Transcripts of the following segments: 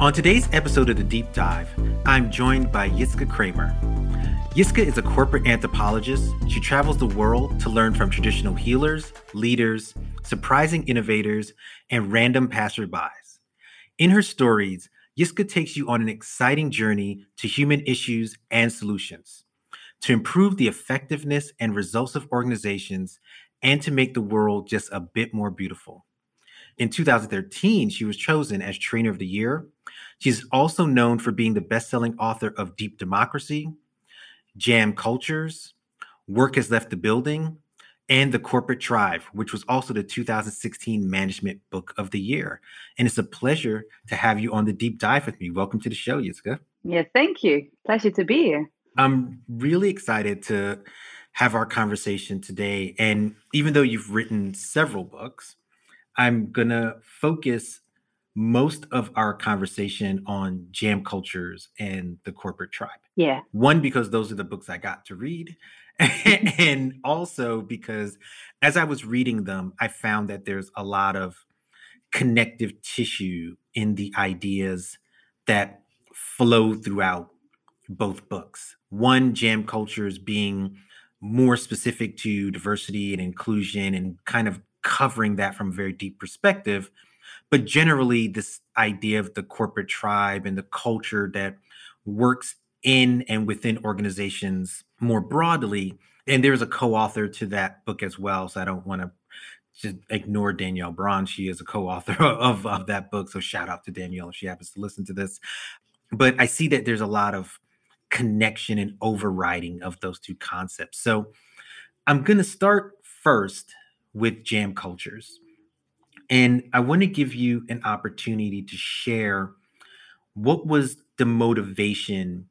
On today's episode of The Deep Dive, I'm joined by Jitske Kramer. Jitske is a corporate anthropologist. She travels the world to learn from traditional healers, leaders, surprising innovators, and random passerbys. In her stories, Jitske takes you on an exciting journey to human issues and solutions to improve the effectiveness and results of organizations and to make the world just a bit more beautiful. In 2013, she was chosen as Trainer of the Year. She's also known for being the best selling author of Deep Democracy, Jam Cultures, Work Has Left the Building, and The Corporate Tribe, which was also the 2016 Management Book of the Year. And it's a pleasure to have you on the deep dive with me. Welcome to the show, Jitske. Yeah, thank you. Pleasure to be here. I'm really excited to have our conversation today. And even though you've written several books, I'm going to focus most of our conversation on jam cultures and the corporate tribe. Yeah. One, because those are the books I got to read. and also because as I was reading them, I found that there's a lot of connective tissue in the ideas that flow throughout both books. One, Jam Cultures being more specific to diversity and inclusion and kind of covering that from a very deep perspective. But generally, this idea of the corporate tribe and the culture that works in and within organizations more broadly. And there's a co-author to that book as well. So I don't want to just ignore Danielle Braun. She is a co-author of, of that book. So shout out to Danielle if she happens to listen to this. But I see that there's a lot of connection and overriding of those two concepts. So I'm going to start first with jam cultures. And I want to give you an opportunity to share what was the motivation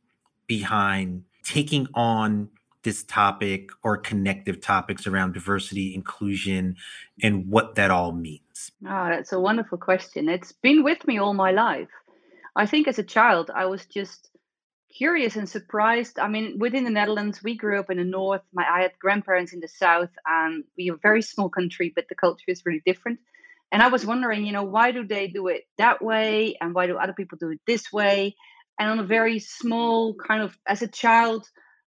behind taking on this topic or connective topics around diversity, inclusion, and what that all means? Oh, that's a wonderful question. It's been with me all my life. I think as a child, I was just curious and surprised. I mean, within the Netherlands, we grew up in the north. My I had grandparents in the south, and we are a very small country, but the culture is really different. And I was wondering, you know, why do they do it that way, and why do other people do it this way? And on a very small kind of, as a child,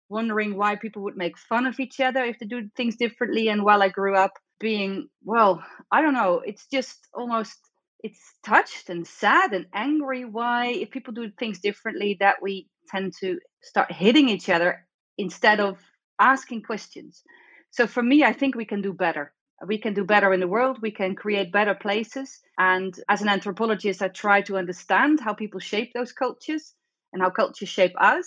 wondering why people would make fun of each other if they do things differently. And while I grew up, being well, I don't know, it's just almost it's touched and sad and angry why if people do things differently that we tend to start hitting each other instead of asking questions. So for me, I think we can do better. We can do better in the world. We can create better places. And as an anthropologist, I try to understand how people shape those cultures and how cultures shape us.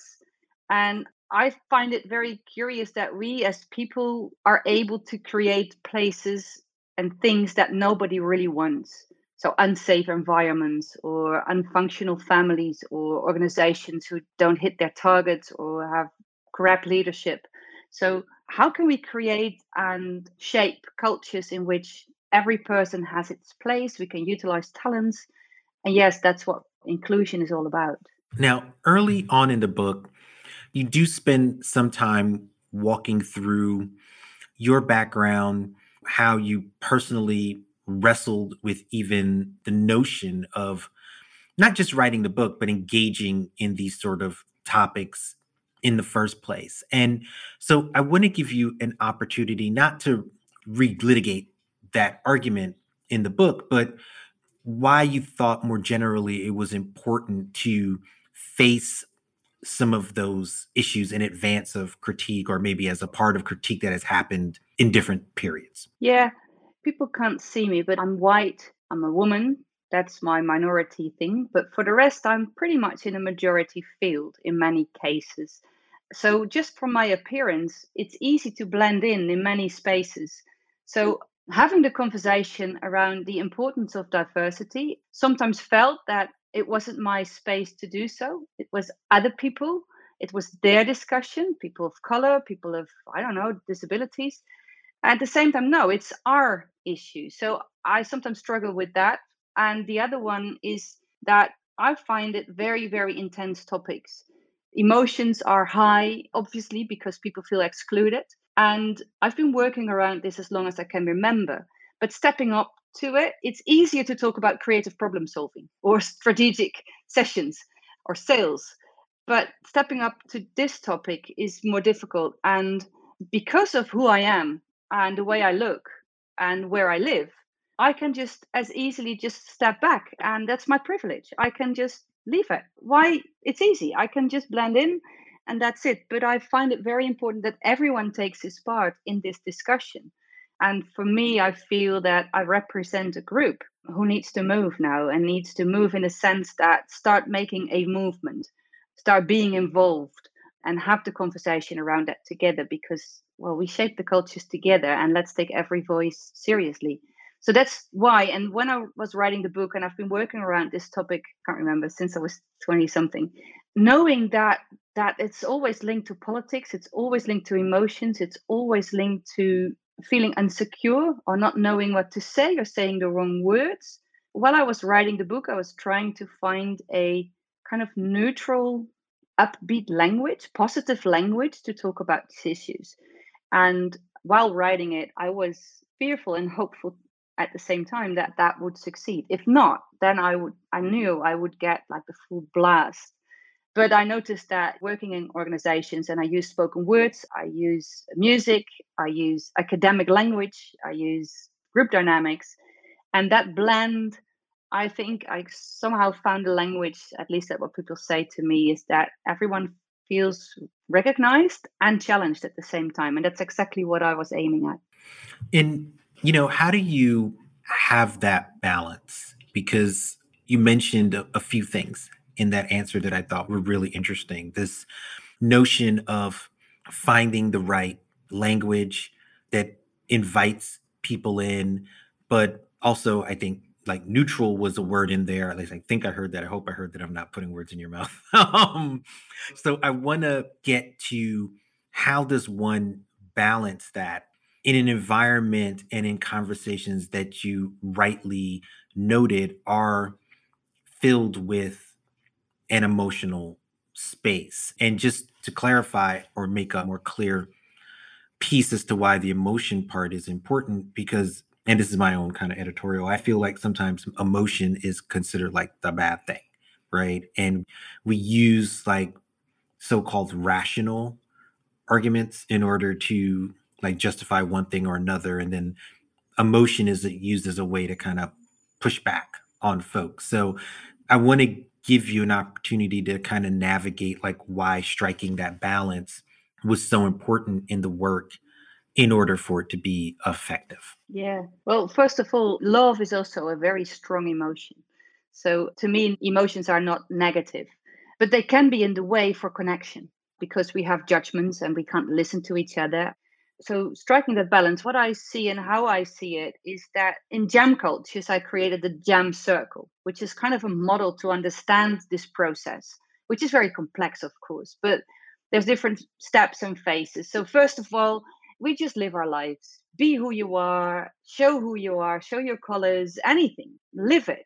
And I find it very curious that we as people are able to create places and things that nobody really wants so unsafe environments or unfunctional families or organizations who don't hit their targets or have corrupt leadership so how can we create and shape cultures in which every person has its place we can utilize talents and yes that's what inclusion is all about. Now early on in the book you do spend some time walking through your background how you personally wrestled with even the notion of not just writing the book, but engaging in these sort of topics in the first place. And so I want to give you an opportunity not to relitigate that argument in the book, but why you thought more generally it was important to face some of those issues in advance of critique or maybe as a part of critique that has happened in different periods. Yeah, people can't see me, but I'm white, I'm a woman. That's my minority thing. But for the rest, I'm pretty much in a majority field in many cases. So, just from my appearance, it's easy to blend in in many spaces. So, mm. having the conversation around the importance of diversity sometimes felt that it wasn't my space to do so. It was other people. It was their discussion, people of color, people of, I don't know, disabilities. At the same time, no, it's our issue. So I sometimes struggle with that. And the other one is that I find it very, very intense topics. Emotions are high, obviously, because people feel excluded. And I've been working around this as long as I can remember. But stepping up to it, it's easier to talk about creative problem solving or strategic sessions or sales. But stepping up to this topic is more difficult. And because of who I am and the way I look and where I live, I can just as easily just step back. And that's my privilege. I can just leave it. Why? It's easy. I can just blend in and that's it. But I find it very important that everyone takes his part in this discussion. And for me, I feel that I represent a group who needs to move now and needs to move in a sense that start making a movement, start being involved, and have the conversation around that together because, well, we shape the cultures together and let's take every voice seriously. So that's why. And when I was writing the book, and I've been working around this topic, can't remember, since I was 20 something, knowing that that it's always linked to politics it's always linked to emotions it's always linked to feeling insecure or not knowing what to say or saying the wrong words while i was writing the book i was trying to find a kind of neutral upbeat language positive language to talk about these issues and while writing it i was fearful and hopeful at the same time that that would succeed if not then i would i knew i would get like the full blast but I noticed that working in organizations, and I use spoken words, I use music, I use academic language, I use group dynamics, and that blend, I think I somehow found a language, at least that what people say to me, is that everyone feels recognized and challenged at the same time. And that's exactly what I was aiming at. And, you know, how do you have that balance? Because you mentioned a, a few things in that answer that I thought were really interesting. This notion of finding the right language that invites people in, but also I think like neutral was a word in there. At least I think I heard that. I hope I heard that I'm not putting words in your mouth. um, so I want to get to how does one balance that in an environment and in conversations that you rightly noted are filled with an emotional space. And just to clarify or make a more clear piece as to why the emotion part is important, because, and this is my own kind of editorial, I feel like sometimes emotion is considered like the bad thing, right? And we use like so called rational arguments in order to like justify one thing or another. And then emotion is used as a way to kind of push back on folks. So I want to give you an opportunity to kind of navigate like why striking that balance was so important in the work in order for it to be effective. Yeah. Well, first of all, love is also a very strong emotion. So to me, emotions are not negative, but they can be in the way for connection because we have judgments and we can't listen to each other so striking that balance what i see and how i see it is that in jam cultures i created the jam circle which is kind of a model to understand this process which is very complex of course but there's different steps and phases. So first of all we just live our lives. Be who you are show who you are show your colors anything live it.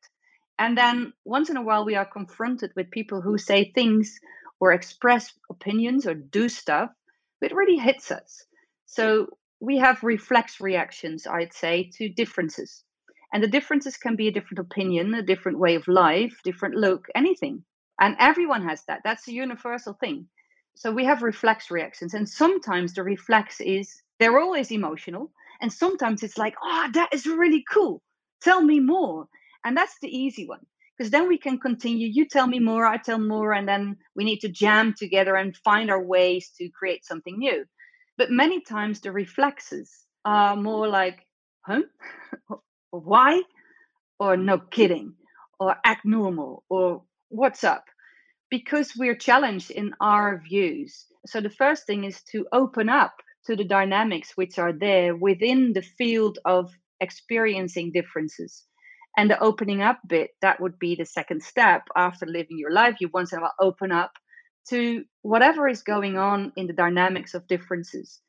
And then once in a while we are confronted with people who say things or express opinions or do stuff that really hits us so we have reflex reactions, I'd say, to differences. And the differences can be a different opinion, a different way of life, different look, anything. And everyone has that. That's a universal thing. So we have reflex reactions. And sometimes the reflex is they're always emotional. And sometimes it's like, oh, that is really cool. Tell me more. And that's the easy one. Because then we can continue. You tell me more, I tell more. And then we need to jam together and find our ways to create something new. But many times the reflexes are more like, huh? Why? Or no kidding, or act normal, or what's up? Because we're challenged in our views. So the first thing is to open up to the dynamics which are there within the field of experiencing differences And the opening up bit, that would be the second step after living your life. You once in a while open up to whatever is going on in the dynamics of differences.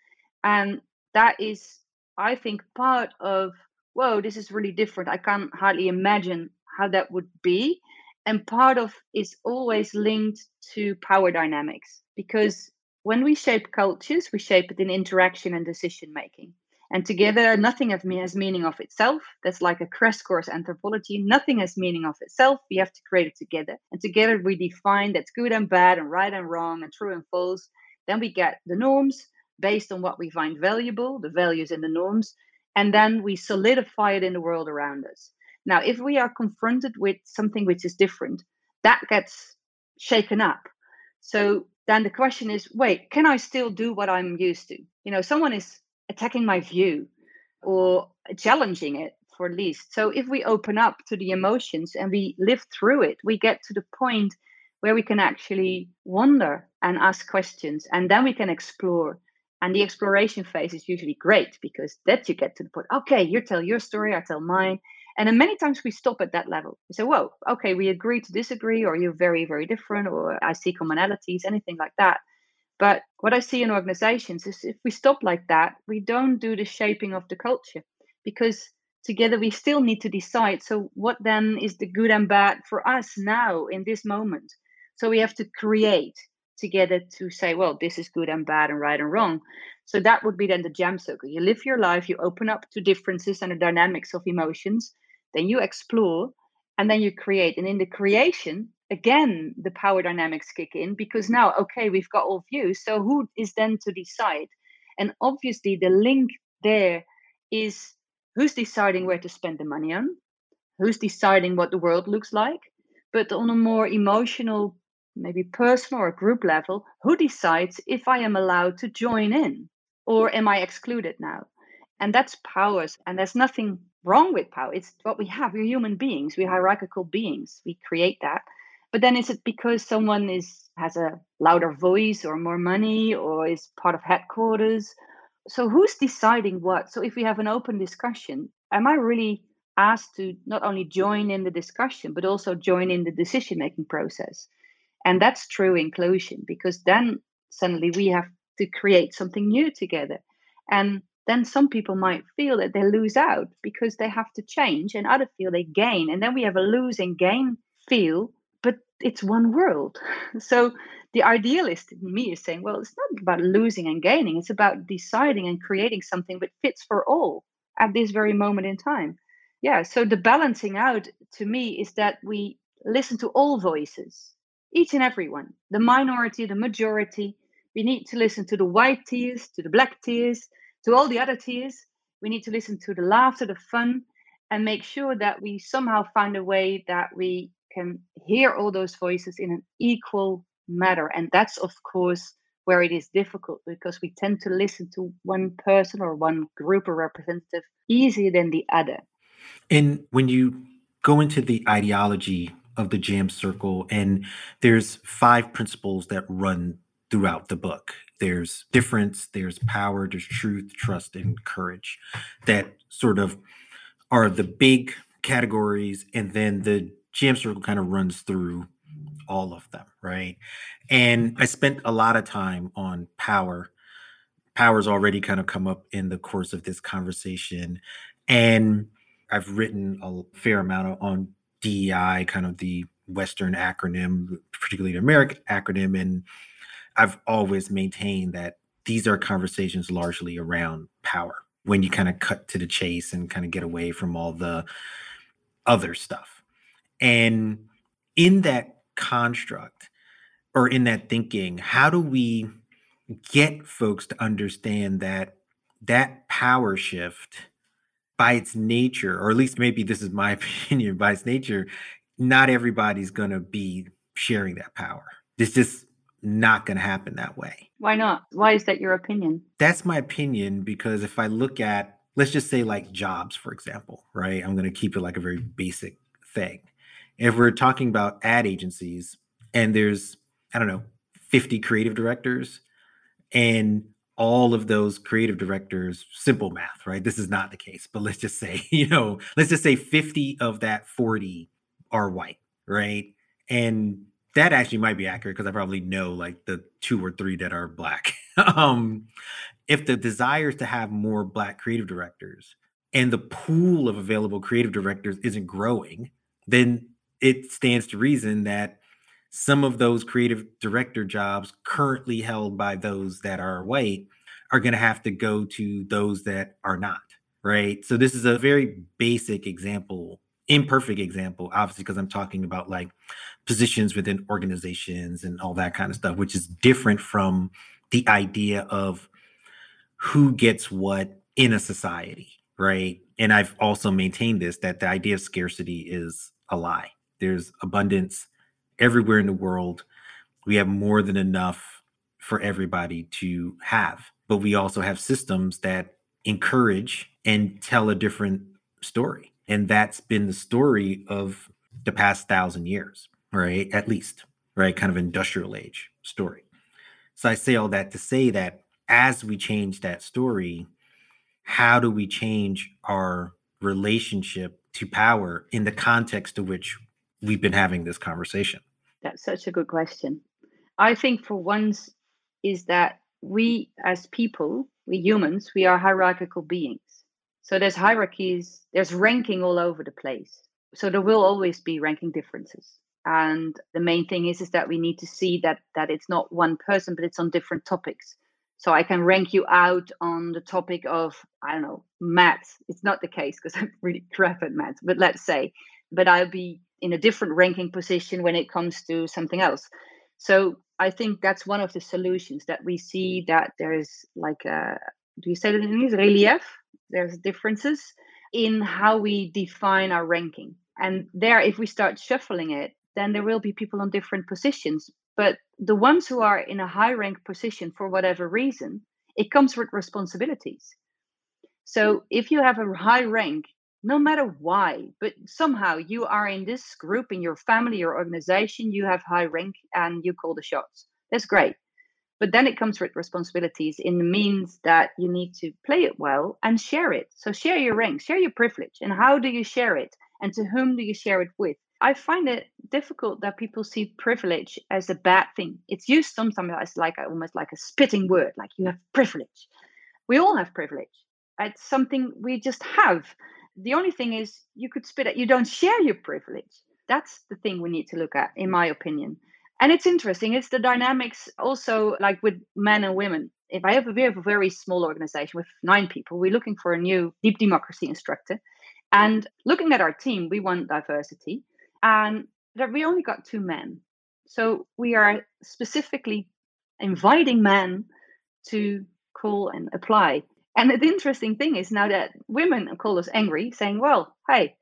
And that is, I think, part of, whoa, this is really different. I can't hardly imagine how that would be. And part of is always linked to power dynamics because when we shape cultures, we shape it in interaction and decision making. And together, nothing of me has meaning of itself. That's like a crash course anthropology. Nothing has meaning of itself. We have to create it together. And together, we define that's good and bad, and right and wrong, and true and false. Then we get the norms based on what we find valuable, the values and the norms. And then we solidify it in the world around us. Now, if we are confronted with something which is different, that gets shaken up. So then the question is wait, can I still do what I'm used to? You know, someone is attacking my view or challenging it for least. So if we open up to the emotions and we live through it, we get to the point where we can actually wonder and ask questions and then we can explore. And the exploration phase is usually great because that you get to the point, okay, you tell your story, I tell mine. And then many times we stop at that level. We say, whoa, okay, we agree to disagree, or you're very, very different, or I see commonalities, anything like that. But what I see in organizations is if we stop like that, we don't do the shaping of the culture because together we still need to decide. So, what then is the good and bad for us now in this moment? So, we have to create together to say, well, this is good and bad and right and wrong. So, that would be then the jam circle. You live your life, you open up to differences and the dynamics of emotions, then you explore, and then you create. And in the creation, again the power dynamics kick in because now okay we've got all views so who is then to decide? And obviously the link there is who's deciding where to spend the money on who's deciding what the world looks like but on a more emotional maybe personal or group level who decides if i am allowed to join in or am i excluded now? And that's powers and there's nothing wrong with power it's what we have we're human beings we're hierarchical beings we create that but then is it because someone is has a louder voice or more money or is part of headquarters? So who's deciding what? So if we have an open discussion am i really asked to not only join in the discussion but also join in the decision making process? And that's true inclusion because then suddenly we have to create something new together. And then some people might feel that they lose out because they have to change and other feel they gain. And then we have a lose and gain feel it's one world. So the idealist in me is saying, well, it's not about losing and gaining. It's about deciding and creating something that fits for all at this very moment in time. Yeah. So the balancing out to me is that we listen to all voices, each and every one, the minority, the majority. We need to listen to the white tears, to the black tears, to all the other tears. We need to listen to the laughter, the fun, and make sure that we somehow find a way that we can hear all those voices in an equal manner. And that's, of course, where it is difficult because we tend to listen to one person or one group or representative easier than the other. And when you go into the ideology of the jam circle, and there's five principles that run throughout the book there's difference, there's power, there's truth, trust, and courage that sort of are the big categories. And then the jam circle kind of runs through all of them, right? And I spent a lot of time on power. Power's already kind of come up in the course of this conversation. And I've written a fair amount on DEI, kind of the Western acronym, particularly the American acronym. And I've always maintained that these are conversations largely around power when you kind of cut to the chase and kind of get away from all the other stuff and in that construct or in that thinking, how do we get folks to understand that that power shift by its nature, or at least maybe this is my opinion, by its nature, not everybody's going to be sharing that power. It's just not going to happen that way. Why not? Why is that your opinion? That's my opinion because if I look at, let's just say, like jobs, for example, right? I'm going to keep it like a very basic thing if we're talking about ad agencies and there's i don't know 50 creative directors and all of those creative directors simple math right? This is not the case but let's just say you know let's just say 50 of that 40 are white right? And that actually might be accurate because i probably know like the two or three that are black. Um if the desire is to have more black creative directors and the pool of available creative directors isn't growing then it stands to reason that some of those creative director jobs currently held by those that are white are going to have to go to those that are not right? So this is a very basic example imperfect example obviously because i'm talking about like positions within organizations and all that kind of stuff which is different from the idea of who gets what in a society right? And i've also maintained this that the idea of scarcity is a lie there's abundance everywhere in the world. We have more than enough for everybody to have. But we also have systems that encourage and tell a different story. And that's been the story of the past thousand years, right? At least, right? Kind of industrial age story. So I say all that to say that as we change that story, how do we change our relationship to power in the context to which we've been having this conversation? That's such a good question. I think for once is that we as people, we humans, we are hierarchical beings. So there's hierarchies, there's ranking all over the place. So there will always be ranking differences. And the main thing is is that we need to see that that it's not one person, but it's on different topics. So I can rank you out on the topic of, I don't know, maths. It's not the case because I'm really crap at maths, but let's say, but I'll be in a different ranking position when it comes to something else. So I think that's one of the solutions that we see that there is like a do you say that in English relief? There's differences in how we define our ranking. And there, if we start shuffling it, then there will be people on different positions. But the ones who are in a high rank position for whatever reason, it comes with responsibilities. So if you have a high rank no matter why, but somehow you are in this group in your family or organization, you have high rank and you call the shots. That's great. But then it comes with responsibilities in the means that you need to play it well and share it. So share your rank, share your privilege. And how do you share it? And to whom do you share it with? I find it difficult that people see privilege as a bad thing. It's used sometimes as like almost like a spitting word, like you have privilege. We all have privilege. It's something we just have the only thing is you could spit it. You don't share your privilege. That's the thing we need to look at, in mm. my opinion. And it's interesting. It's the dynamics also like with men and women. If I have a, we have a very small organization with nine people, we're looking for a new deep democracy instructor. And looking at our team, we want diversity. And that we only got two men. So we are specifically inviting men to call and apply. And the interesting thing is now that women call us angry, saying, Well, hey,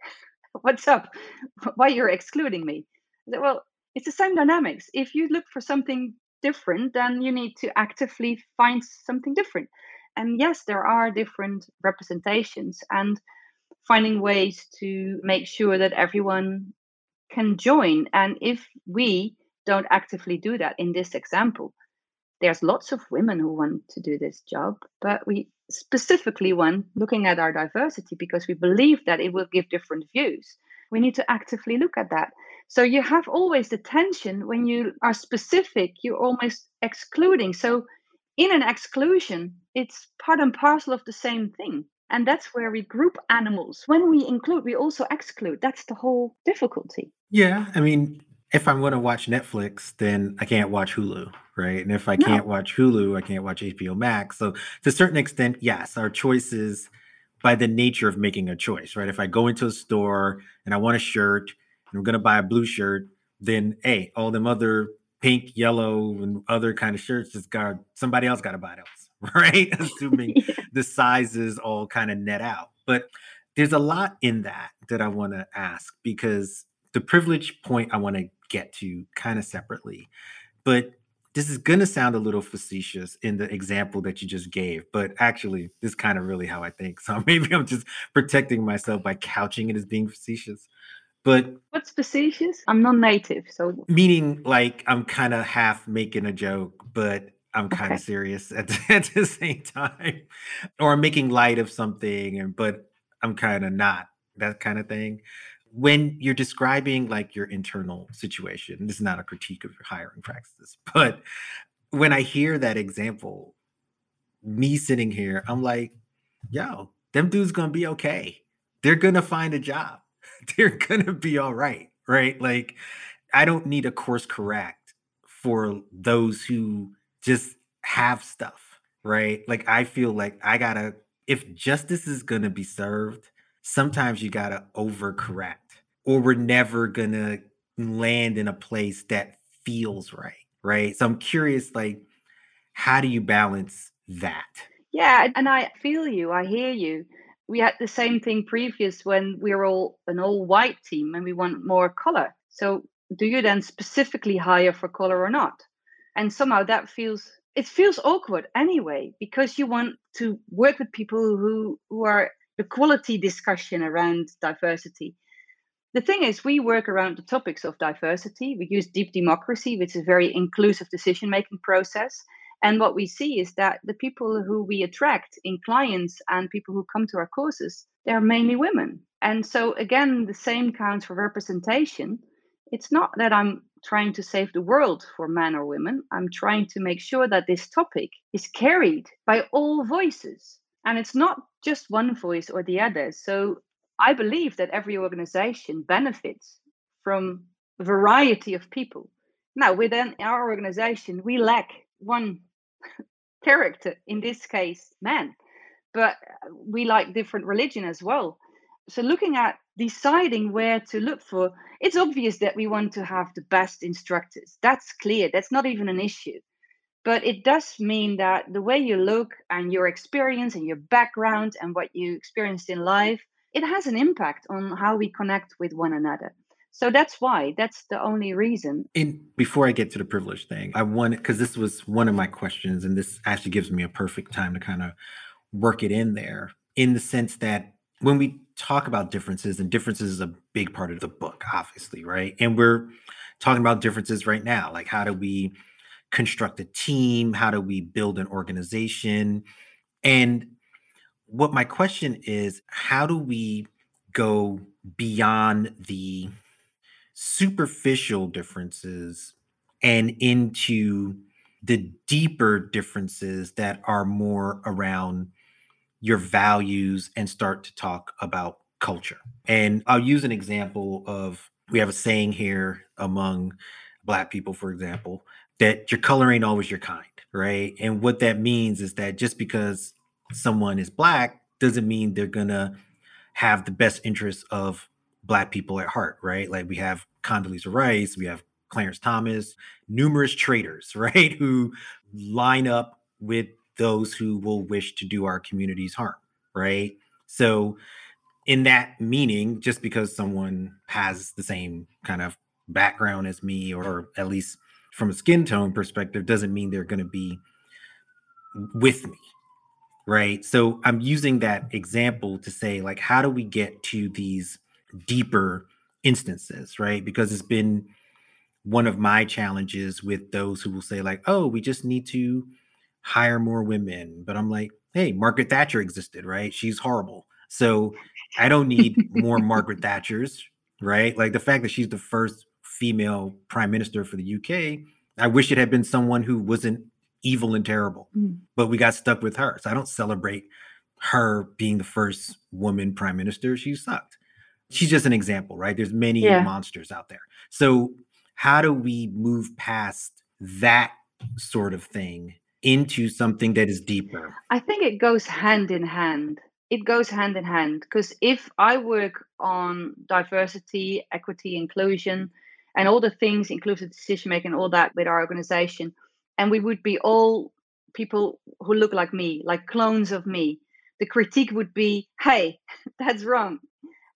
what's up? Why you're excluding me? Said, well, it's the same dynamics. If you look for something different, then you need to actively find something different. And yes, there are different representations and finding ways to make sure that everyone can join. And if we don't actively do that in this example, there's lots of women who want to do this job, but we specifically want looking at our diversity because we believe that it will give different views. We need to actively look at that. So you have always the tension when you are specific, you're almost excluding. So in an exclusion, it's part and parcel of the same thing. And that's where we group animals. When we include, we also exclude. That's the whole difficulty. Yeah. I mean, if I'm going to watch Netflix, then I can't watch Hulu, right? And if I no. can't watch Hulu, I can't watch HBO Max. So to a certain extent, yes, our choices by the nature of making a choice, right? If I go into a store and I want a shirt and I'm going to buy a blue shirt, then hey, all them other pink, yellow, and other kind of shirts just got somebody else got to buy those, right? Assuming yeah. the sizes all kind of net out. But there's a lot in that that I want to ask because the privilege point I want to get to kind of separately. But this is going to sound a little facetious in the example that you just gave, but actually, this is kind of really how I think. So maybe I'm just protecting myself by couching it as being facetious. But what's facetious? I'm non native. So, meaning like I'm kind of half making a joke, but I'm kind Okay. of serious at the, at the same time, or I'm making light of something, and but I'm kind of not that kind of thing. When you're describing like your internal situation, this is not a critique of your hiring practices, but when I hear that example, me sitting here, I'm like, yo, them dudes gonna be okay. They're gonna find a job. They're gonna be all right, right? Like, I don't need a course correct for those who just have stuff, right? Like, I feel like I gotta, if justice is gonna be served, sometimes you gotta overcorrect, or we're never gonna land in a place that feels right, right? So I'm curious, like, how do you balance that? Yeah, and I feel you. I hear you. We had the same thing previous when we were all an all white team and we want more color. So do you then specifically hire for color or not? And somehow that feels it feels awkward anyway because you want to work with people who who are the quality discussion around diversity. The thing is, we work around the topics of diversity. We use deep democracy, which is a very inclusive decision making process. And what we see is that the people who we attract in clients and people who come to our courses, they're mainly women. And so, again, the same counts for representation. It's not that I'm trying to save the world for men or women. I'm trying to make sure that this topic is carried by all voices. And it's not just one voice or the other. So I believe that every organization benefits from a variety of people. Now, within our organization, we lack one character, in this case, man, but uh, we like different religion as well. So, looking at deciding where to look for, it's obvious that we want to have the best instructors. That's clear. That's not even an issue. But it does mean that the way you look and your experience and your background and what you experienced in life, it has an impact on how we connect with one another. So that's why, that's the only reason. And before I get to the privilege thing, I want because this was one of my questions, and this actually gives me a perfect time to kind of work it in there in the sense that when we talk about differences, and differences is a big part of the book, obviously, right? And we're talking about differences right now. Like, how do we construct a team? How do we build an organization? And what my question is, how do we go beyond the superficial differences and into the deeper differences that are more around your values and start to talk about culture. And I'll use an example of we have a saying here among Black people, for example, that your color ain't always your kind, right? And what that means is that just because someone is Black doesn't mean they're gonna have the best interests of Black people at heart, right? Like we have Condoleezza Rice, we have Clarence Thomas, numerous traitors, right, who line up with those who will wish to do our communities harm, right? So, in that meaning, just because someone has the same kind of background as me, or at least from a skin tone perspective, doesn't mean they're going to be with me, right? So, I'm using that example to say, like, how do we get to these deeper instances, right? Because it's been one of my challenges with those who will say, like, oh, we just need to hire more women. But I'm like, hey, Margaret Thatcher existed, right? She's horrible. So I don't need more Margaret Thatchers, right? Like the fact that she's the first female prime minister for the UK, I wish it had been someone who wasn't evil and terrible, Mm. but we got stuck with her. So I don't celebrate her being the first woman prime minister. She sucked. She's just an example, right? There's many Yeah. monsters out there. So how do we move past that sort of thing into something that is deeper? I think it goes hand in hand. It goes hand in hand because if I work on diversity, equity, inclusion, and all the things, inclusive decision making, all that with our organization, and we would be all people who look like me, like clones of me, the critique would be, hey, that's wrong.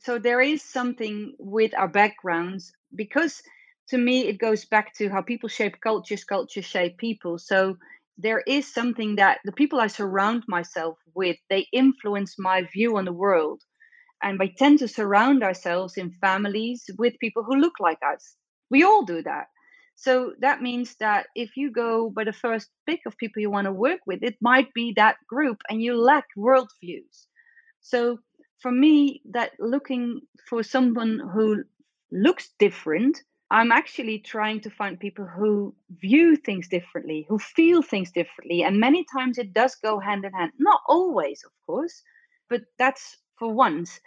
So there is something with our backgrounds because to me it goes back to how people shape cultures, cultures shape people. So there is something that the people I surround myself with, they influence my view on the world. And we tend to surround ourselves in families with people who look like us. We all do that. So that means that if you go by the first pick of people you want to work with, it might be that group and you lack worldviews. So for me, that looking for someone who looks different, I'm actually trying to find people who view things differently, who feel things differently. And many times it does go hand in hand. Not always, of course, but that's for once.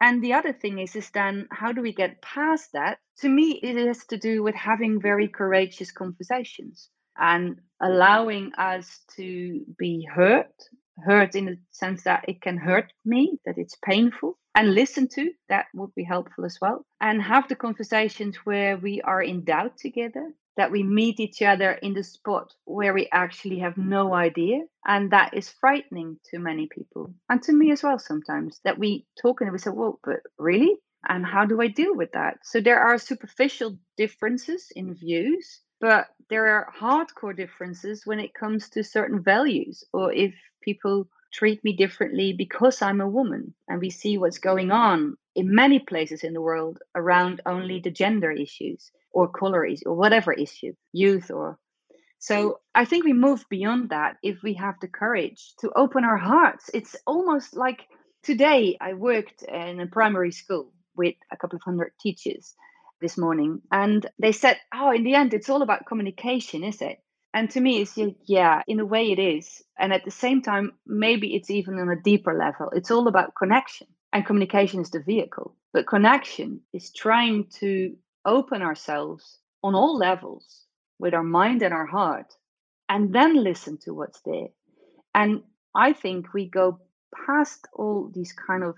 And the other thing is, is then how do we get past that? To me, it has to do with having very courageous conversations and allowing us to be hurt, hurt in the sense that it can hurt me, that it's painful, and listen to. That would be helpful as well. And have the conversations where we are in doubt together, that we meet each other in the spot where we actually have no idea. And that is frightening to many people and to me as well sometimes that we talk and we say, well, but really? And how do I deal with that? So there are superficial differences in views, but there are hardcore differences when it comes to certain values or if people treat me differently because I'm a woman. And we see what's going on in many places in the world around only the gender issues or color issue or whatever issue, youth or so I think we move beyond that if we have the courage to open our hearts. It's almost like today I worked in a primary school with a couple of hundred teachers this morning and they said, "Oh, in the end it's all about communication, is it?" And to me, it's yeah, in a way it is. And at the same time, maybe it's even on a deeper level. It's all about connection, and communication is the vehicle. But connection is trying to open ourselves on all levels with our mind and our heart, and then listen to what's there. And I think we go past all these kind of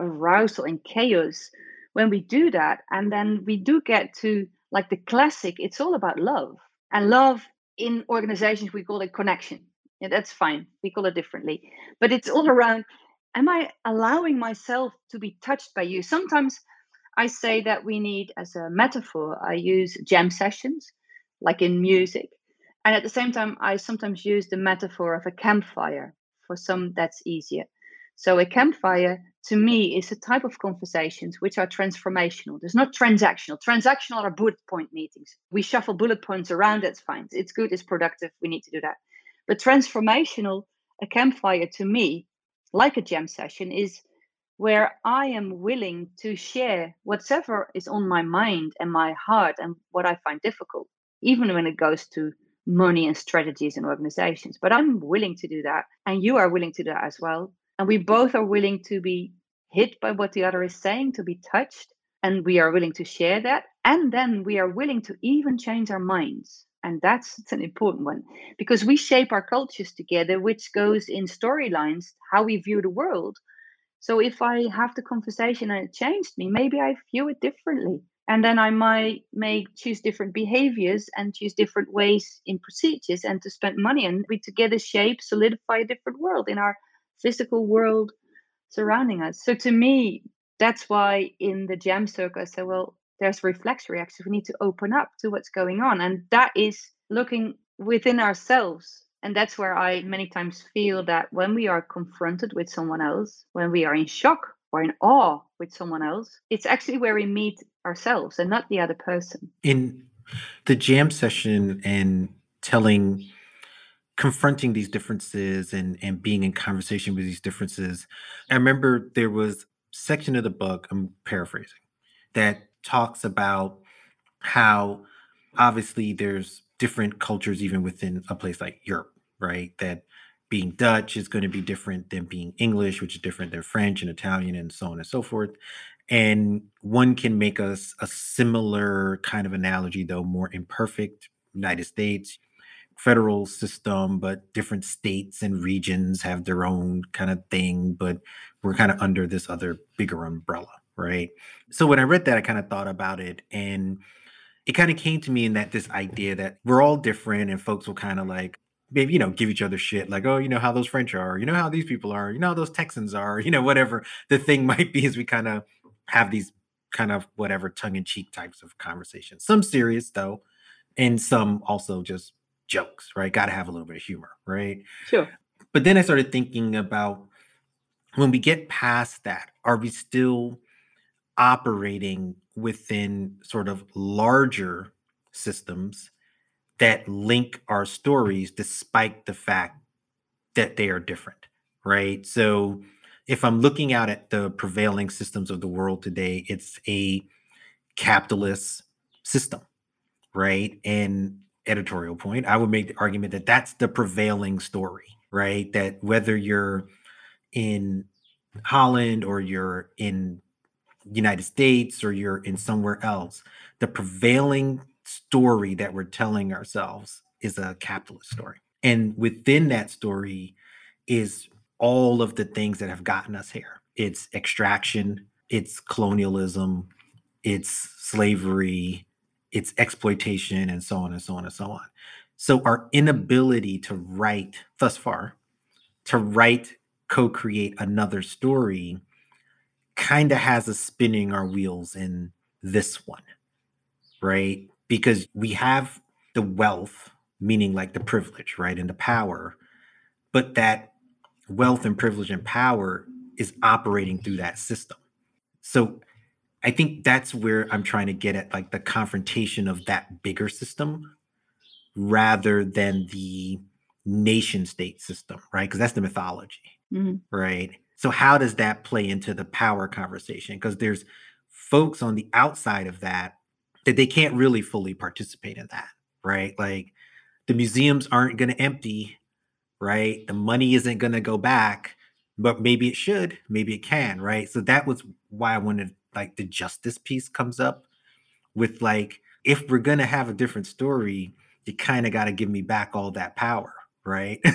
arousal and chaos when we do that. And then we do get to like the classic, it's all about love. And love in organizations we call it connection yeah, that's fine we call it differently but it's all around am i allowing myself to be touched by you sometimes i say that we need as a metaphor i use jam sessions like in music and at the same time i sometimes use the metaphor of a campfire for some that's easier so a campfire to me is a type of conversations which are transformational. There's not transactional. Transactional are bullet point meetings. We shuffle bullet points around, that's fine. It's good, it's productive. We need to do that. But transformational, a campfire to me, like a jam session, is where I am willing to share whatever is on my mind and my heart and what I find difficult, even when it goes to money and strategies and organizations. But I'm willing to do that. And you are willing to do that as well and we both are willing to be hit by what the other is saying, to be touched, and we are willing to share that. And then we are willing to even change our minds. And that's an important one because we shape our cultures together, which goes in storylines, how we view the world. So if I have the conversation and it changed me, maybe I view it differently. And then I might may choose different behaviors and choose different ways in procedures and to spend money. And we together shape, solidify a different world in our physical world surrounding us. So to me, that's why in the jam circle, I say, well, there's reflex reactions. We need to open up to what's going on. And that is looking within ourselves. And that's where I many times feel that when we are confronted with someone else, when we are in shock or in awe with someone else, it's actually where we meet ourselves and not the other person. In the jam session and telling confronting these differences and and being in conversation with these differences. I remember there was section of the book i'm paraphrasing that talks about how obviously there's different cultures even within a place like europe right? That being dutch is going to be different than being english which is different than french and italian and so on and so forth. And one can make us a similar kind of analogy though more imperfect united states federal system, but different states and regions have their own kind of thing, but we're kind of under this other bigger umbrella, right? So when I read that, I kind of thought about it and it kind of came to me in that this idea that we're all different and folks will kind of like maybe you know give each other shit like oh you know how those french are you know how these people are you know how those texans are you know whatever the thing might be is we kind of have these kind of whatever tongue-in-cheek types of conversations some serious though and some also just jokes, right? Got to have a little bit of humor, right? Sure. But then I started thinking about when we get past that, are we still operating within sort of larger systems that link our stories despite the fact that they are different, right? So if I'm looking out at the prevailing systems of the world today, it's a capitalist system, right? And editorial point, I would make the argument that that's the prevailing story, right? That whether you're in Holland or you're in United States or you're in somewhere else, the prevailing story that we're telling ourselves is a capitalist story. And within that story is all of the things that have gotten us here. It's extraction, it's colonialism, it's slavery, it's exploitation, and so on and so on and so on. So our inability to write thus far, to write, co-create another story kind of has us spinning our wheels in this one, right? Because we have the wealth, meaning like the privilege, right? And the power, but that wealth and privilege and power is operating through that system. So I think that's where I'm trying to get at like the confrontation of that bigger system rather than the nation state system, right? Because that's the mythology, mm-hmm. right? So how does that play into the power conversation? Because there's folks on the outside of that that they can't really fully participate in that, right? Like the museums aren't going to empty, right? The money isn't going to go back, but maybe it should, maybe it can, right? So that was why I wanted like the justice piece comes up with like if we're going to have a different story, you kind of got to give me back all that power, right?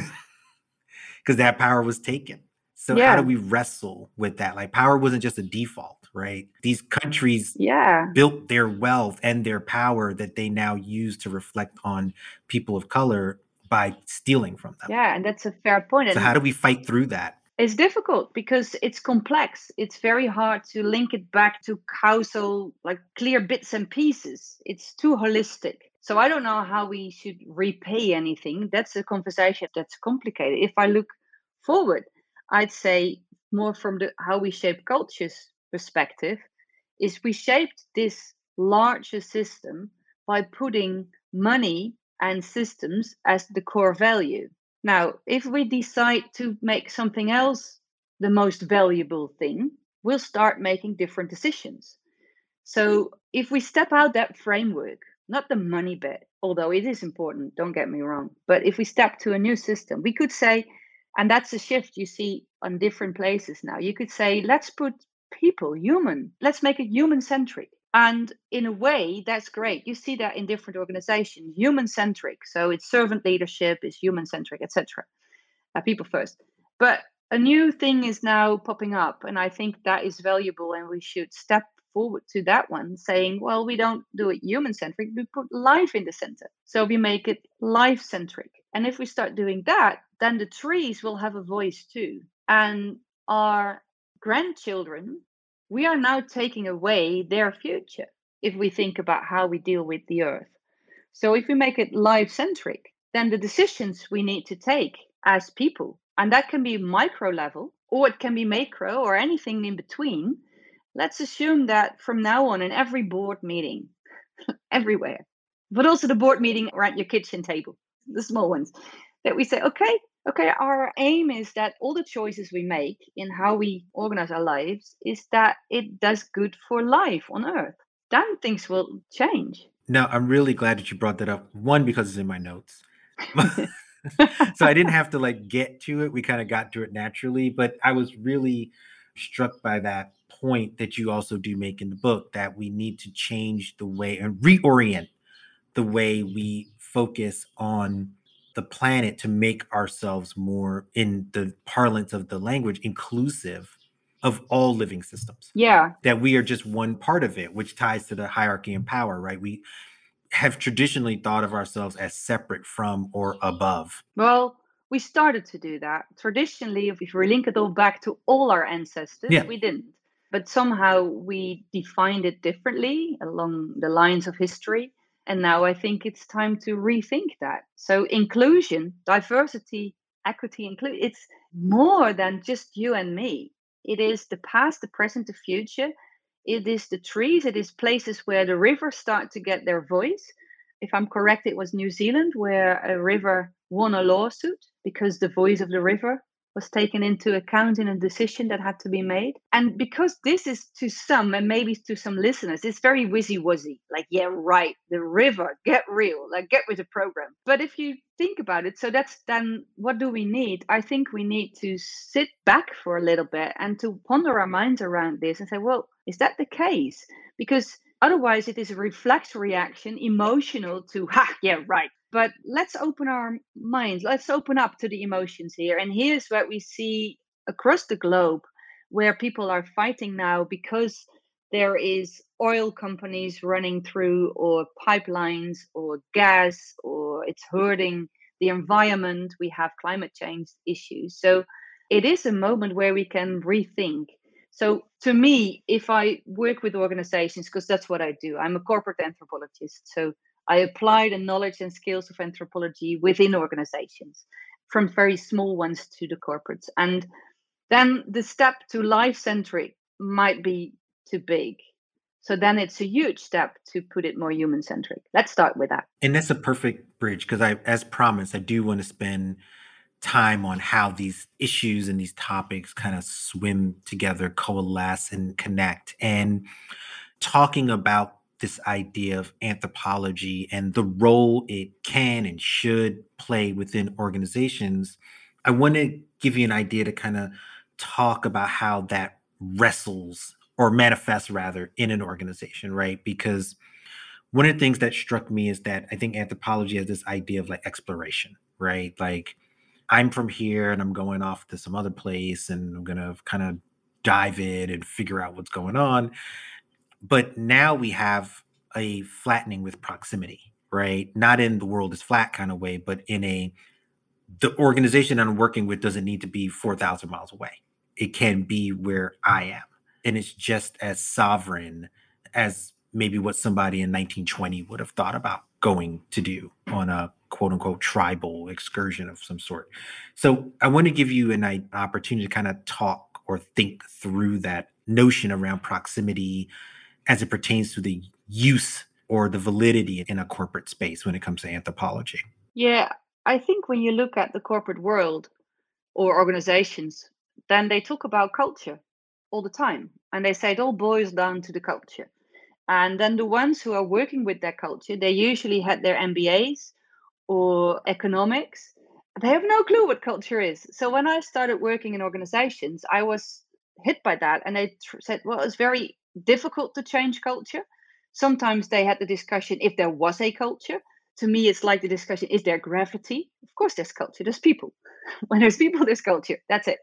Because that power was taken so yeah. how do we wrestle with that? Like power wasn't just a default, right? These countries yeah. built their wealth and their power that they now use to reflect on people of color by stealing from them. Yeah, and that's a fair point. So and how do we fight through that? It's difficult because it's complex. It's very hard to link it back to causal, like clear bits and pieces. It's too holistic. So I don't know how we should repay anything. That's a conversation that's complicated. If I look forward, I'd say more from the how we shape cultures perspective is we shaped this larger system by putting money and systems as the core value. Now, if we decide to make something else the most valuable thing, we'll start making different decisions. So, hmm. if we step out that framework, not the money bit, although it is important, don't get me wrong, but if we step to a new system, we could say, and that's a shift you see on different places now you could say let's put people human let's make it human centric and in a way that's great. You see that in different organizations. Human centric so it's servant leadership it's human centric etc uh, people first. But a new thing is now popping up and i think that is valuable and we should step forward to that one saying well we don't do it human centric we put life in the center. So we make it life centric and if we start doing that then the trees will have a voice too. And our grandchildren, we are now taking away their future if we think about how we deal with the earth. So if we make it life centric, then the decisions we need to take as people, and that can be micro level or it can be macro or anything in between. Let's assume that from now on, in every board meeting, everywhere, but also the board meeting around your kitchen table, the small ones, that we say, okay, okay, our aim is that all the choices we make in how we organize our lives is that it does good for life on Earth. Then things will change. No, I'm really glad that you brought that up. One, because it's in my notes. so I didn't have to like get to it. We kind of got to it naturally, but I was really struck by that point that you also do make in the book that we need to change the way and reorient the way we focus on the planet to make ourselves more in the parlance of the language inclusive of all living systems. Yeah. That we are just one part of it which ties to the hierarchy and power right? We have traditionally thought of ourselves as separate from or above. Well we started to do that. Traditionally if we link it all back to all our ancestors yeah. we didn't. But somehow we defined it differently along the lines of history and now I think it's time to rethink that. So inclusion, diversity, equity, include it's more than just you and me. It is the past, the present, the future. It is the trees, it is places where the rivers start to get their voice. if I'm correct, it was New Zealand where a river won a lawsuit because the voice of the river was taken into account in a decision that had to be made. And because this is to some, and maybe to some listeners, it's very wizzy wuzzy. Like, yeah, right, the river, get real, like, get with the program. But if you think about it, so that's then what do we need? I think we need to sit back for a little bit and to ponder our minds around this and say, well, is that the case? Because otherwise, it is a reflex reaction, emotional to, ha, yeah, right, but let's open our minds let's open up to the emotions here and here's what we see across the globe where people are fighting now because there is oil companies running through or pipelines or gas or it's hurting the environment we have climate change issues. So it is a moment where we can rethink. So to me if i work with organizations because that's what i do i'm a corporate anthropologist so I apply the knowledge and skills of anthropology within organizations, from very small ones to the corporates. And then the step to life centric might be too big. So then it's a huge step to put it more human centric. Let's start with that. And that's a perfect bridge because I, as promised, I do want to spend time on how these issues and these topics kind of swim together, coalesce, and connect. And talking about this idea of anthropology and the role it can and should play within organizations, I want to give you an idea to kind of talk about how that wrestles or manifests rather in an organization, right? Because one of the things that struck me is that I think anthropology has this idea of like exploration, right? Like I'm from here and I'm going off to some other place and I'm going to kind of dive in and figure out what's going on but now we have a flattening with proximity, right? Not in the world is flat kind of way, but in a the organization I'm working with doesn't need to be 4,000 miles away. It can be where I am. And it's just as sovereign as maybe what somebody in 1920 would have thought about going to do on a quote unquote tribal excursion of some sort. So I want to give you an opportunity to kind of talk or think through that notion around proximity as it pertains to the use or the validity in a corporate space when it comes to anthropology? Yeah, I think when you look at the corporate world or organizations, then they talk about culture all the time. And they say it all boils down to the culture. And then the ones who are working with that culture, they usually had their MBAs or economics. They have no clue what culture is. So when I started working in organizations, I was hit by that. And they tr- said, well, it's very difficult to change culture. Sometimes they had the discussion if there was a culture. To me, it's like the discussion is there gravity? Of course, there's culture, there's people. when there's people, there's culture. That's it.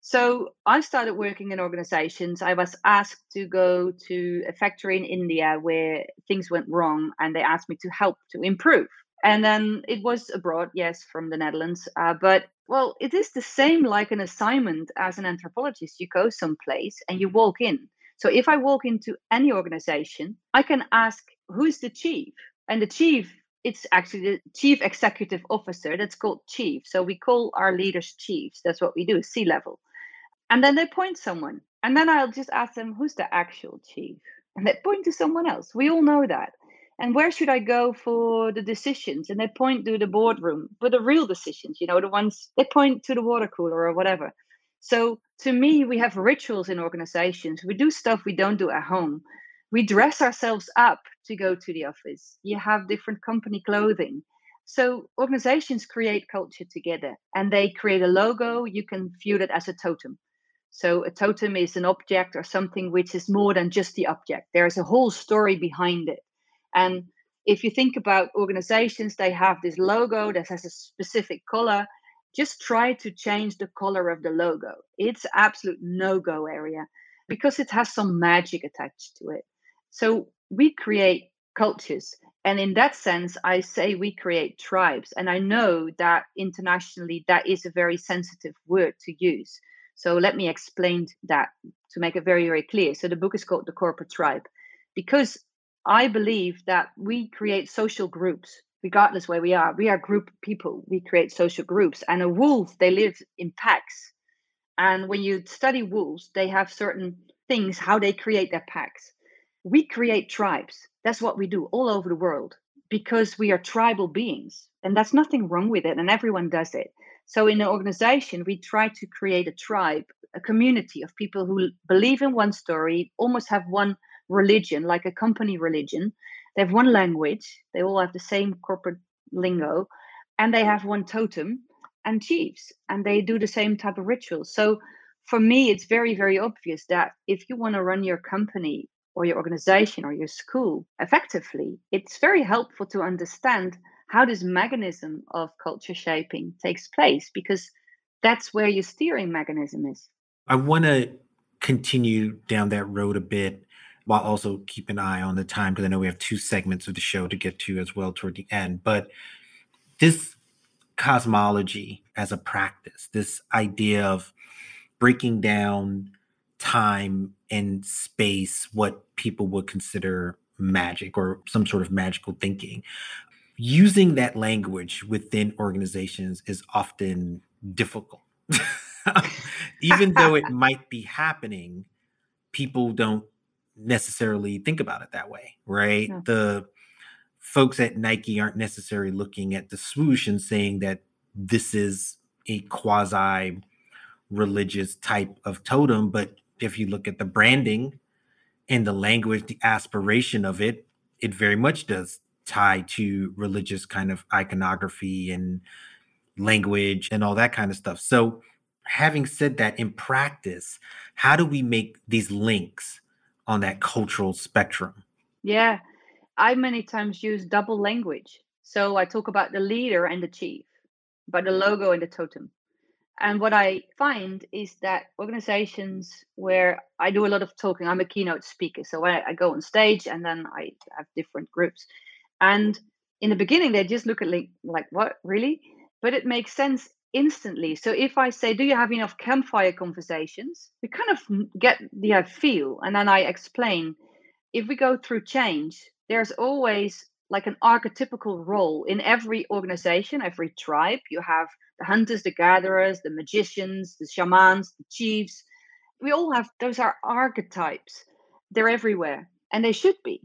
So I started working in organizations. I was asked to go to a factory in India where things went wrong, and they asked me to help to improve. And then it was abroad, yes, from the Netherlands. Uh, but well, it is the same like an assignment as an anthropologist. You go someplace and you walk in so if I walk into any organization, I can ask who's the chief? And the chief, it's actually the chief executive officer that's called chief. So we call our leaders chiefs. That's what we do, C level. And then they point someone. And then I'll just ask them, who's the actual chief? And they point to someone else. We all know that. And where should I go for the decisions? And they point to the boardroom, but the real decisions, you know, the ones they point to the water cooler or whatever. So to me, we have rituals in organizations. We do stuff we don't do at home. We dress ourselves up to go to the office. You have different company clothing. So organizations create culture together and they create a logo. You can view it as a totem. So a totem is an object or something which is more than just the object. There's a whole story behind it. And if you think about organizations, they have this logo that has a specific color just try to change the color of the logo. It's absolute no-go area because it has some magic attached to it. So we create cultures. And in that sense, I say we create tribes. And I know that internationally, that is a very sensitive word to use. So let me explain that to make it very, very clear. So the book is called The Corporate Tribe because I believe that we create social groups regardless where we are we are group people we create social groups and a wolf they live in packs and when you study wolves they have certain things how they create their packs we create tribes that's what we do all over the world because we are tribal beings, and that's nothing wrong with it, and everyone does it. So, in an organization, we try to create a tribe, a community of people who believe in one story, almost have one religion, like a company religion. They have one language, they all have the same corporate lingo, and they have one totem and chiefs, and they do the same type of rituals. So, for me, it's very, very obvious that if you want to run your company or your organization or your school effectively, it's very helpful to understand how this mechanism of culture shaping takes place because that's where your steering mechanism is. I want to continue down that road a bit while also keep an eye on the time because I know we have two segments of the show to get to as well toward the end. But this cosmology as a practice, this idea of breaking down time and space, what people would consider magic or some sort of magical thinking. Using that language within organizations is often difficult. Even though it might be happening, people don't necessarily think about it that way, right? Yeah. The folks at Nike aren't necessarily looking at the swoosh and saying that this is a quasi religious type of totem, but if you look at the branding and the language, the aspiration of it, it very much does tie to religious kind of iconography and language and all that kind of stuff. So, having said that, in practice, how do we make these links on that cultural spectrum? Yeah, I many times use double language. So, I talk about the leader and the chief, about the mm-hmm. logo and the totem. And what I find is that organizations where I do a lot of talking, I'm a keynote speaker. So I, I go on stage and then I have different groups. And in the beginning, they just look at like, like, what, really? But it makes sense instantly. So if I say, do you have enough campfire conversations? We kind of get the uh, feel. And then I explain if we go through change, there's always like an archetypical role in every organization, every tribe. You have the hunters, the gatherers, the magicians, the shamans, the chiefs. We all have those are archetypes. They're everywhere and they should be.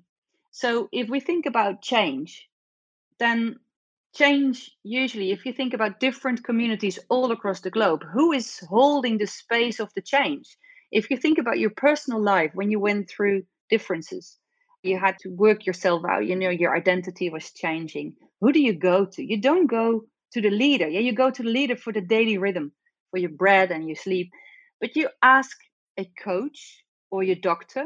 So if we think about change, then change usually if you think about different communities all across the globe, who is holding the space of the change? If you think about your personal life when you went through differences, you had to work yourself out, you know, your identity was changing. Who do you go to? You don't go to the leader. Yeah, you go to the leader for the daily rhythm, for your bread and your sleep. But you ask a coach or your doctor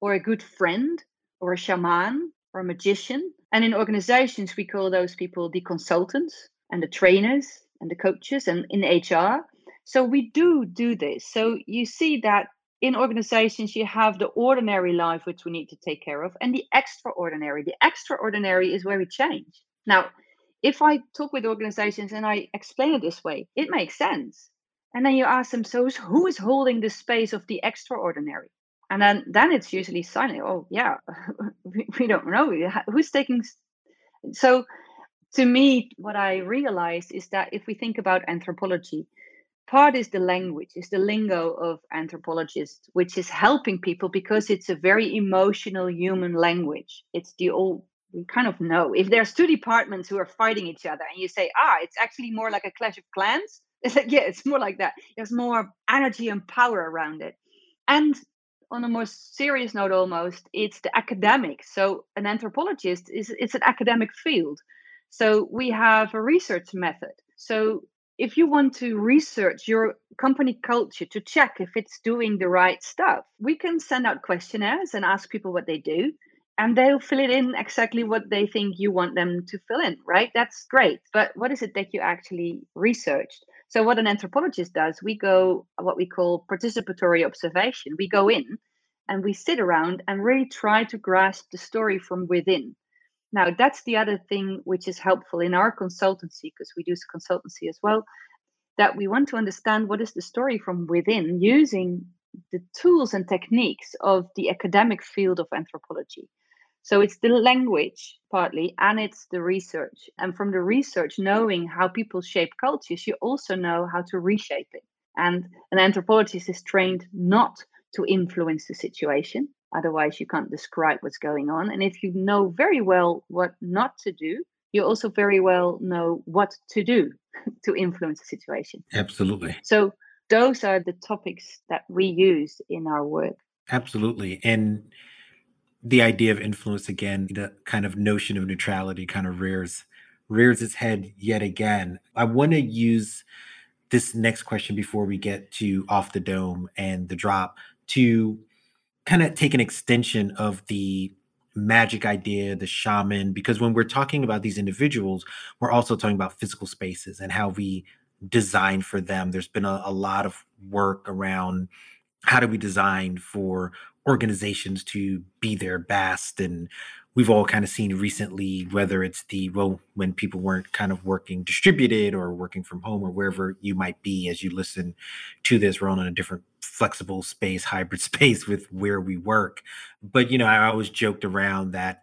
or a good friend or a shaman or a magician. And in organizations, we call those people the consultants and the trainers and the coaches and in HR. So we do do this. So you see that in organizations, you have the ordinary life, which we need to take care of, and the extraordinary. The extraordinary is where we change. Now, if I talk with organizations and I explain it this way, it makes sense. And then you ask them, so who is holding the space of the extraordinary? And then, then it's usually silent. Oh, yeah, we, we don't know who's taking. So, to me, what I realize is that if we think about anthropology, part is the language, is the lingo of anthropologists, which is helping people because it's a very emotional human language. It's the old we kind of know if there's two departments who are fighting each other and you say ah it's actually more like a clash of clans it's like yeah it's more like that there's more energy and power around it and on a more serious note almost it's the academic so an anthropologist is it's an academic field so we have a research method so if you want to research your company culture to check if it's doing the right stuff we can send out questionnaires and ask people what they do and they'll fill it in exactly what they think you want them to fill in, right? That's great. But what is it that you actually researched? So, what an anthropologist does, we go uh, what we call participatory observation. We go in and we sit around and really try to grasp the story from within. Now, that's the other thing which is helpful in our consultancy, because we do consultancy as well, that we want to understand what is the story from within using the tools and techniques of the academic field of anthropology. So it's the language partly, and it's the research. And from the research, knowing how people shape cultures, you also know how to reshape it. And an anthropologist is trained not to influence the situation, Otherwise, you can't describe what's going on. And if you know very well what not to do, you also very well know what to do to influence the situation. Absolutely. So, those are the topics that we use in our work. Absolutely. And the idea of influence again, the kind of notion of neutrality kind of rears rears its head yet again. I want to use this next question before we get to off the dome and the drop to kind of take an extension of the magic idea, the shaman, because when we're talking about these individuals, we're also talking about physical spaces and how we design for them. There's been a, a lot of work around how do we design for organizations to be their best and we've all kind of seen recently whether it's the well when people weren't kind of working distributed or working from home or wherever you might be as you listen to this we're on a different flexible space hybrid space with where we work. But you know i always joked around that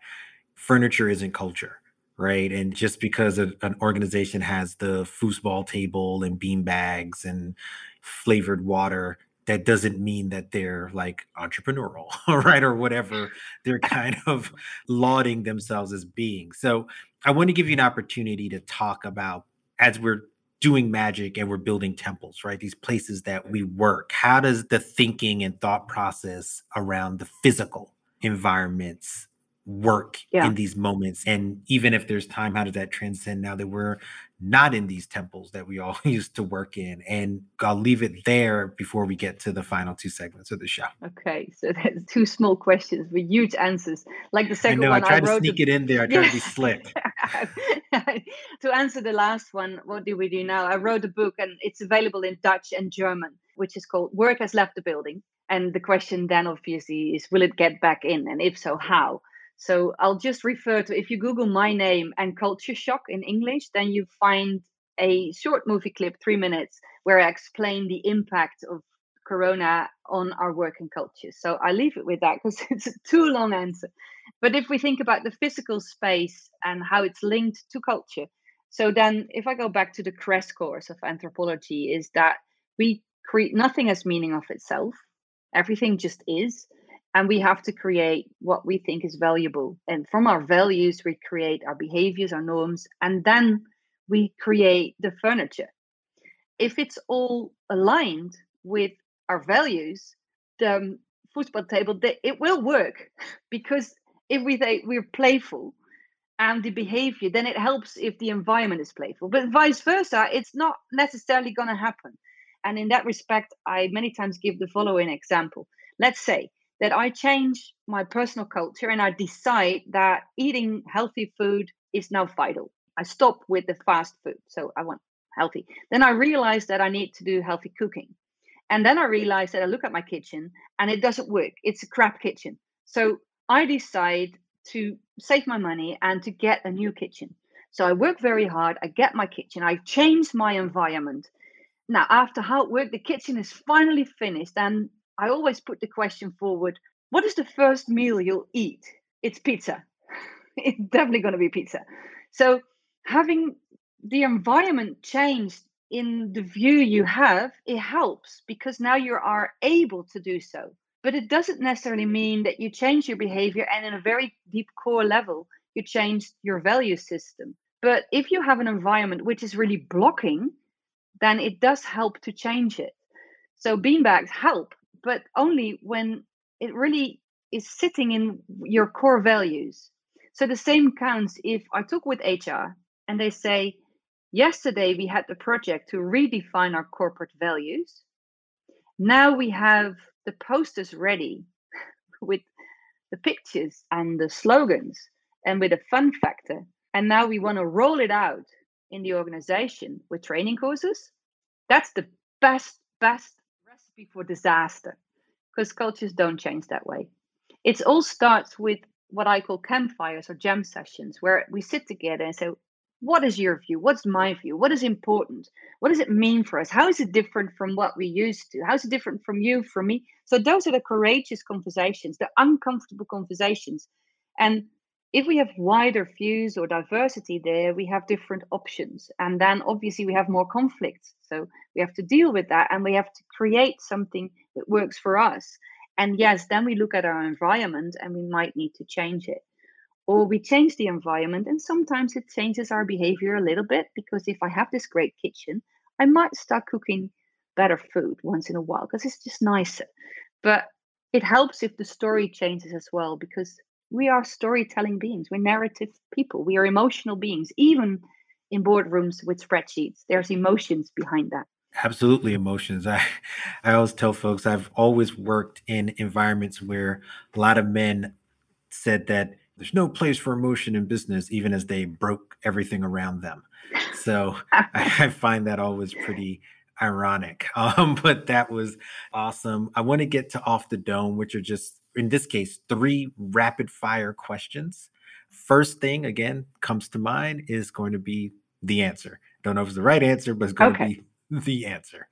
furniture isn't culture right? And just because an organization has the foosball table and bean bags and flavored water that doesn't mean that they're like entrepreneurial, right? Or whatever they're kind of lauding themselves as being. So I want to give you an opportunity to talk about as we're doing magic and we're building temples, right? These places that we work. How does the thinking and thought process around the physical environments work yeah. in these moments? And even if there's time, how does that transcend now that we're not in these temples that we all used to work in. And I'll leave it there before we get to the final two segments of the show. Okay, so there's two small questions with huge answers. Like the second I know, one, I tried I to sneak the... it in there. I tried to be slick. to answer the last one, what do we do now? I wrote a book and it's available in Dutch and German, which is called Work Has Left the Building. And the question then obviously is, will it get back in? And if so, how? So I'll just refer to if you Google my name and culture shock in English, then you find a short movie clip, three minutes, where I explain the impact of Corona on our working culture. So I leave it with that because it's a too long answer. But if we think about the physical space and how it's linked to culture, so then if I go back to the crash course of anthropology, is that we create nothing as meaning of itself. Everything just is and we have to create what we think is valuable. And from our values we create our behaviors our norms and then we create the furniture. If it's all aligned with our values the football table it will work. Because if we say we're playful and the behavior then it helps if the environment is playful. But vice versa it's not necessarily going to happen. And in that respect i many times give the following example. Let's say that I change my personal culture and I decide that eating healthy food is now vital. I stop with the fast food. So I want healthy. Then I realize that I need to do healthy cooking. And then I realize that I look at my kitchen and it doesn't work. It's a crap kitchen. So I decide to save my money and to get a new kitchen. So I work very hard. I get my kitchen. I change my environment. Now, after hard work, the kitchen is finally finished and I always put the question forward what is the first meal you'll eat? It's pizza. it's definitely going to be pizza. So, having the environment changed in the view you have, it helps because now you are able to do so. But it doesn't necessarily mean that you change your behavior and, in a very deep core level, you change your value system. But if you have an environment which is really blocking, then it does help to change it. So beanbags help but only when it really is sitting in your core values. So the same counts if I talk with HR and they say, yesterday we had the project to redefine our corporate values. Now we have the posters ready with the pictures and the slogans and with a fun factor. And now we want to roll it out in the organization with training courses. That's the best, best before disaster because cultures don't change that way. It all starts with what I call campfires or jam sessions, where we sit together and say, What is your view? What's my view? What is important? What does it mean for us? How is it different from what we used to? How is it different from you, from me? So, those are the courageous conversations, the uncomfortable conversations. And if we have wider views or diversity there, we have different options. And then obviously we have more conflicts. So we have to deal with that and we have to create something that works for us. And yes, then we look at our environment and we might need to change it. Or we change the environment and sometimes it changes our behavior a little bit because if I have this great kitchen, I might start cooking better food once in a while because it's just nicer. But it helps if the story changes as well because we are storytelling beings, we're narrative people, we are emotional beings, even in boardrooms with spreadsheets. There's emotions behind that. Absolutely emotions. I I always tell folks I've always worked in environments where a lot of men said that there's no place for emotion in business, even as they broke everything around them. So I, find that always pretty ironic. Um, but that was awesome. I want to get to off the dome, which are just in this case three rapid fire questions. First thing again comes to mind is going to be the answer. Don't know if it's the right answer, but it's going okay. to be the answer.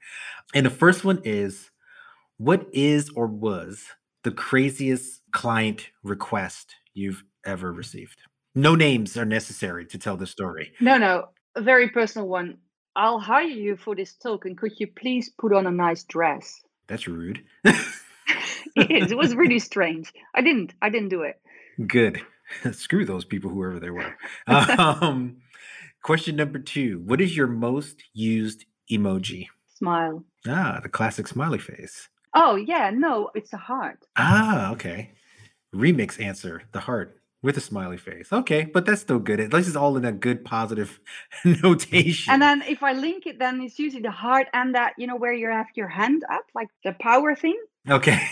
And the first one is what is or was the craziest client request you've ever received? No names are necessary to tell the story. No, no, a very personal one. I'll hire you for this talk, and could you please put on a nice dress? That's rude. it is. It was really strange. I didn't. I didn't do it. Good. Screw those people, whoever they were. Um, question number two: What is your most used emoji? Smile. Ah, the classic smiley face. Oh yeah, no, it's a heart. Ah, okay. Remix answer: the heart with a smiley face. Okay, but that's still good. At least it's all in a good positive notation. And then if I link it, then it's usually the heart and that, you know, where you have your hand up, like the power thing. Okay.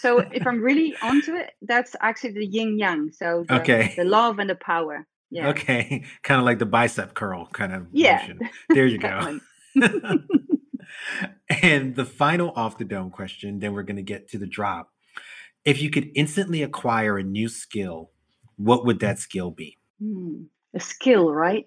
so if I'm really onto it, that's actually the yin yang. So the, okay. the love and the power. Yeah. Okay. Kind of like the bicep curl kind of yeah. motion. There you go. and the final off the dome question, then we're going to get to the drop. If you could instantly acquire a new skill, what would that skill be? Hmm. A skill, right?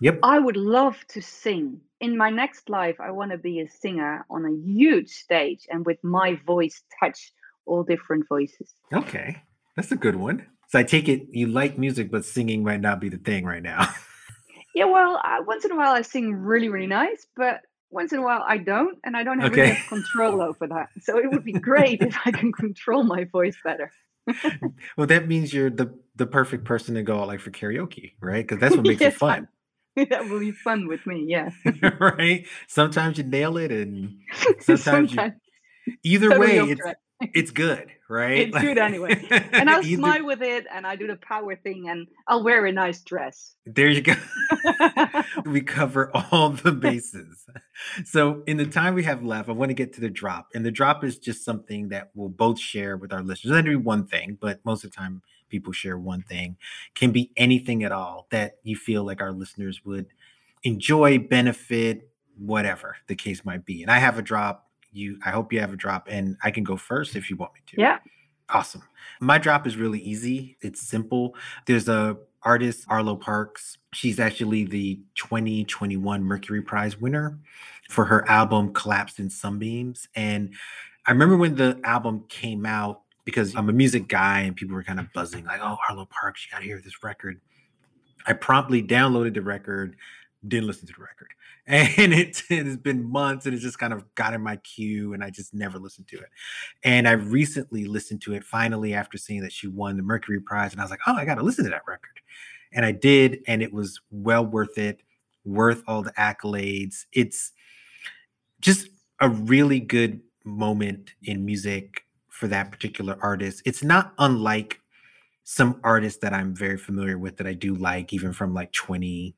Yep. I would love to sing. In my next life, I want to be a singer on a huge stage and with my voice touch all different voices. Okay. That's a good one. So I take it you like music, but singing might not be the thing right now. yeah, well, uh, once in a while I sing really, really nice, but once in a while I don't, and I don't have okay. control over that. So it would be great if I can control my voice better. well, that means you're the the perfect person to go out like for karaoke, right? Because that's what makes yes, it fun. that will be fun with me, yeah. right. Sometimes you nail it, and sometimes, sometimes. you. Either totally way, it's it's good, right? It's good anyway. And I'll Either... smile with it and I do the power thing and I'll wear a nice dress. There you go. we cover all the bases. So, in the time we have left, I want to get to the drop. And the drop is just something that we'll both share with our listeners. Not be one thing, but most of the time people share one thing. Can be anything at all that you feel like our listeners would enjoy, benefit, whatever the case might be. And I have a drop you I hope you have a drop and I can go first if you want me to. Yeah. Awesome. My drop is really easy. It's simple. There's a artist Arlo Parks. She's actually the 2021 Mercury Prize winner for her album Collapsed in Sunbeams and I remember when the album came out because I'm a music guy and people were kind of buzzing like, "Oh, Arlo Parks, you got to hear this record." I promptly downloaded the record, didn't listen to the record. And it, has been months and it's just kind of got in my queue and i just never listened to it. And i recently listened to it finally after seeing that she won the mercury prize and i was like oh i gotta listen to that record. And i did and it was well worth it worth all the accolades. It's just a really good moment in music for that particular artist it's not unlike some artists that i'm very familiar with that i do like even from like 20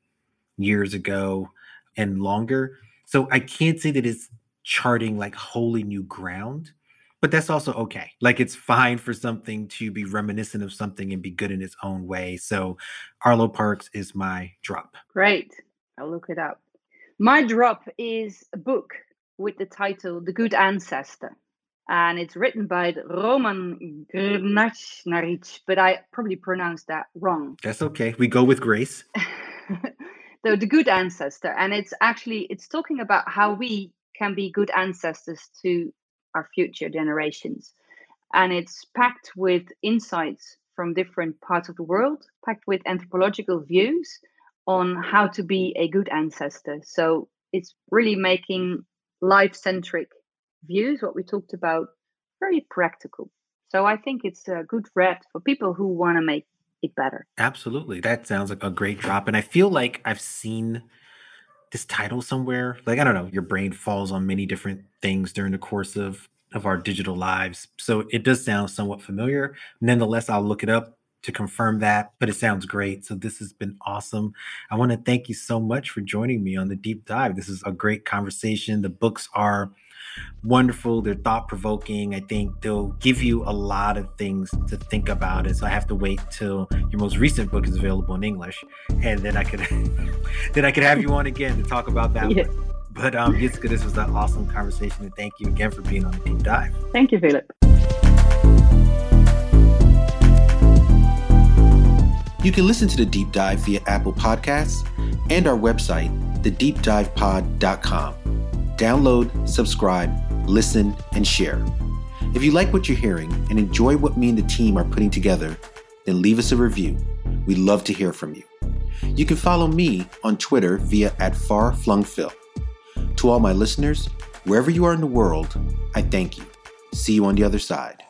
years ago and longer. So I can't say that it's charting like wholly new ground, but that's also okay. Like it's fine for something to be reminiscent of something and be good in its own way. So Arlo Parks is my drop. Great. I'll look it up. My drop is a book with the title The Good Ancestor. And it's written by Roman Krznaric, but I probably pronounced that wrong. That's okay. We go with grace. the, the good ancestor and it's actually it's talking about how we can be good ancestors to our future generations and it's packed with insights from different parts of the world packed with anthropological views on how to be a good ancestor so it's really making life centric views what we talked about very practical. So I think it's a good read for people who want to make it better. Absolutely. That sounds like a great drop. And I feel like I've seen this title somewhere. Like, I don't know, your brain falls on many different things during the course of of our digital lives. So it does sound somewhat familiar. Nonetheless, I'll look it up to confirm that, but it sounds great. So this has been awesome. I want to thank you so much for joining me on the deep dive. This is a great conversation. The books are wonderful. They're thought provoking. I think they'll give you a lot of things to think about. And so I have to wait till your most recent book is available in English, and then I could then I could have you on again to talk about that. Yeah. But um, Jitske, this was an awesome conversation, and thank you again for being on the deep dive. Thank you, Philip. You can listen to the deep dive via Apple Podcasts and our website, thedeepdivepod.com. Download, subscribe, listen, and share. If you like what you're hearing and enjoy what me and the team are putting together, then leave us a review. We'd love to hear from you. You can follow me on Twitter via at farflungphil. To all my listeners, wherever you are in the world, I thank you. See you on the other side.